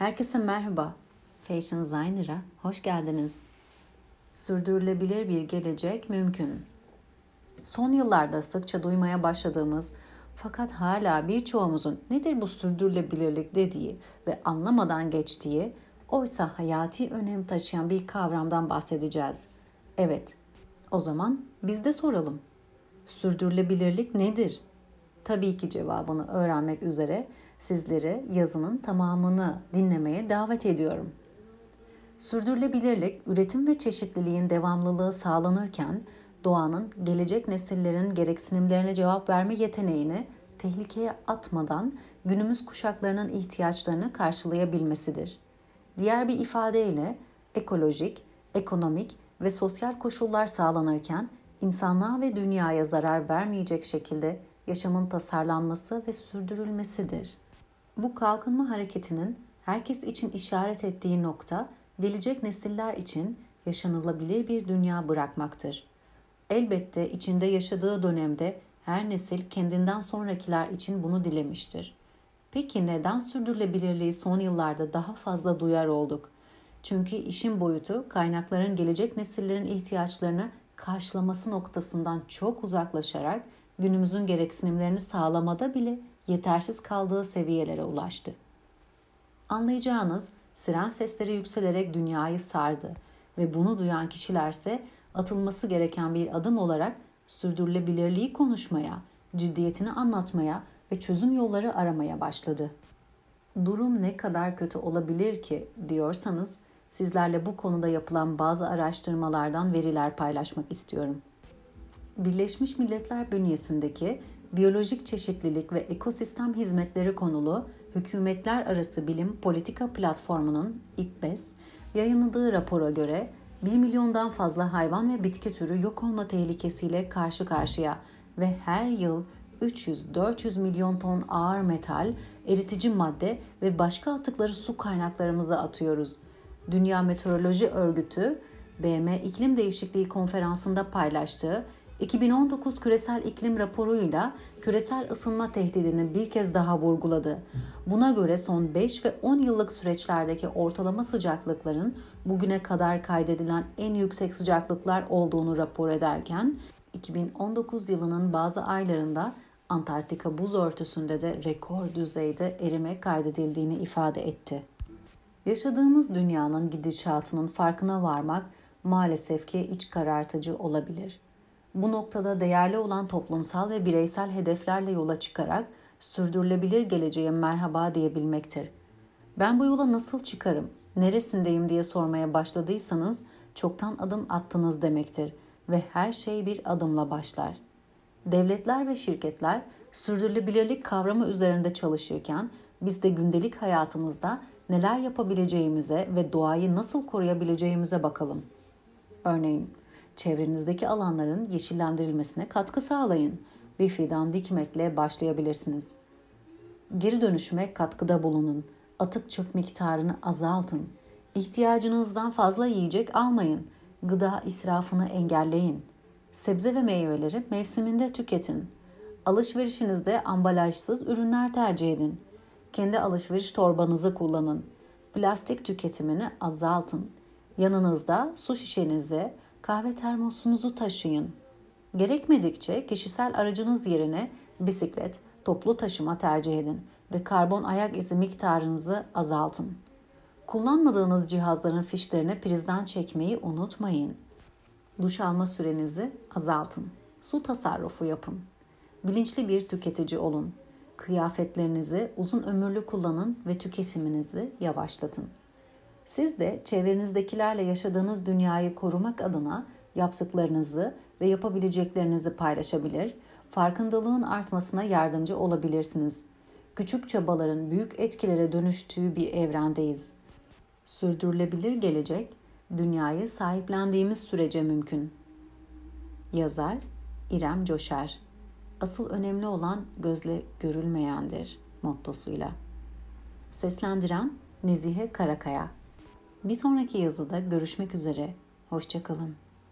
Herkese merhaba. Fashion Designer'a hoş geldiniz. Sürdürülebilir bir gelecek mümkün. Son yıllarda sıkça duymaya başladığımız fakat hala birçoğumuzun nedir bu sürdürülebilirlik dediği ve anlamadan geçtiği oysa hayati önem taşıyan bir kavramdan bahsedeceğiz. Evet, o zaman biz de soralım. Sürdürülebilirlik nedir? Tabii ki cevabını öğrenmek üzere sizleri yazının tamamını dinlemeye davet ediyorum. Sürdürülebilirlik, üretim ve çeşitliliğin devamlılığı sağlanırken doğanın gelecek nesillerin gereksinimlerine cevap verme yeteneğini tehlikeye atmadan günümüz kuşaklarının ihtiyaçlarını karşılayabilmesidir. Diğer bir ifadeyle ekolojik, ekonomik ve sosyal koşullar sağlanırken insanlığa ve dünyaya zarar vermeyecek şekilde yaşamın tasarlanması ve sürdürülmesidir. Bu kalkınma hareketinin herkes için işaret ettiği nokta gelecek nesiller için yaşanılabilir bir dünya bırakmaktır. Elbette içinde yaşadığı dönemde her nesil kendinden sonrakiler için bunu dilemiştir. Peki neden sürdürülebilirliği son yıllarda daha fazla duyar olduk? Çünkü işin boyutu kaynakların gelecek nesillerin ihtiyaçlarını karşılaması noktasından çok uzaklaşarak günümüzün gereksinimlerini sağlamada bile yetersiz kaldığı seviyelere ulaştı. Anlayacağınız siren sesleri yükselerek dünyayı sardı ve bunu duyan kişilerse atılması gereken bir adım olarak sürdürülebilirliği konuşmaya, ciddiyetini anlatmaya ve çözüm yolları aramaya başladı. Durum ne kadar kötü olabilir ki diyorsanız sizlerle bu konuda yapılan bazı araştırmalardan veriler paylaşmak istiyorum. Birleşmiş Milletler bünyesindeki Biyolojik Çeşitlilik ve Ekosistem Hizmetleri konulu Hükümetler Arası Bilim Politika Platformu'nun İPBES yayınladığı rapora göre 1 milyondan fazla hayvan ve bitki türü yok olma tehlikesiyle karşı karşıya ve her yıl 300-400 milyon ton ağır metal, eritici madde ve başka atıkları su kaynaklarımıza atıyoruz. Dünya Meteoroloji Örgütü, BM İklim Değişikliği Konferansı'nda paylaştığı 2019 küresel iklim raporuyla küresel ısınma tehdidini bir kez daha vurguladı. Buna göre son 5 ve 10 yıllık süreçlerdeki ortalama sıcaklıkların bugüne kadar kaydedilen en yüksek sıcaklıklar olduğunu rapor ederken 2019 yılının bazı aylarında Antarktika buz örtüsünde de rekor düzeyde erime kaydedildiğini ifade etti. Yaşadığımız dünyanın gidişatının farkına varmak maalesef ki iç karartıcı olabilir. Bu noktada değerli olan toplumsal ve bireysel hedeflerle yola çıkarak sürdürülebilir geleceğe merhaba diyebilmektir. Ben bu yola nasıl çıkarım, neresindeyim diye sormaya başladıysanız çoktan adım attınız demektir ve her şey bir adımla başlar. Devletler ve şirketler sürdürülebilirlik kavramı üzerinde çalışırken biz de gündelik hayatımızda neler yapabileceğimize ve doğayı nasıl koruyabileceğimize bakalım. Örneğin çevrenizdeki alanların yeşillendirilmesine katkı sağlayın. Bir fidan dikmekle başlayabilirsiniz. Geri dönüşüme katkıda bulunun. Atık çöp miktarını azaltın. İhtiyacınızdan fazla yiyecek almayın. Gıda israfını engelleyin. Sebze ve meyveleri mevsiminde tüketin. Alışverişinizde ambalajsız ürünler tercih edin. Kendi alışveriş torbanızı kullanın. Plastik tüketimini azaltın. Yanınızda su şişenizi, kahve termosunuzu taşıyın. Gerekmedikçe kişisel aracınız yerine bisiklet, toplu taşıma tercih edin ve karbon ayak izi miktarınızı azaltın. Kullanmadığınız cihazların fişlerini prizden çekmeyi unutmayın. Duş alma sürenizi azaltın. Su tasarrufu yapın. Bilinçli bir tüketici olun. Kıyafetlerinizi uzun ömürlü kullanın ve tüketiminizi yavaşlatın. Siz de çevrenizdekilerle yaşadığınız dünyayı korumak adına yaptıklarınızı ve yapabileceklerinizi paylaşabilir, farkındalığın artmasına yardımcı olabilirsiniz. Küçük çabaların büyük etkilere dönüştüğü bir evrendeyiz. Sürdürülebilir gelecek, dünyayı sahiplendiğimiz sürece mümkün. Yazar İrem Coşar Asıl önemli olan gözle görülmeyendir mottosuyla. Seslendiren Nezihe Karakaya bir sonraki yazıda görüşmek üzere. Hoşçakalın.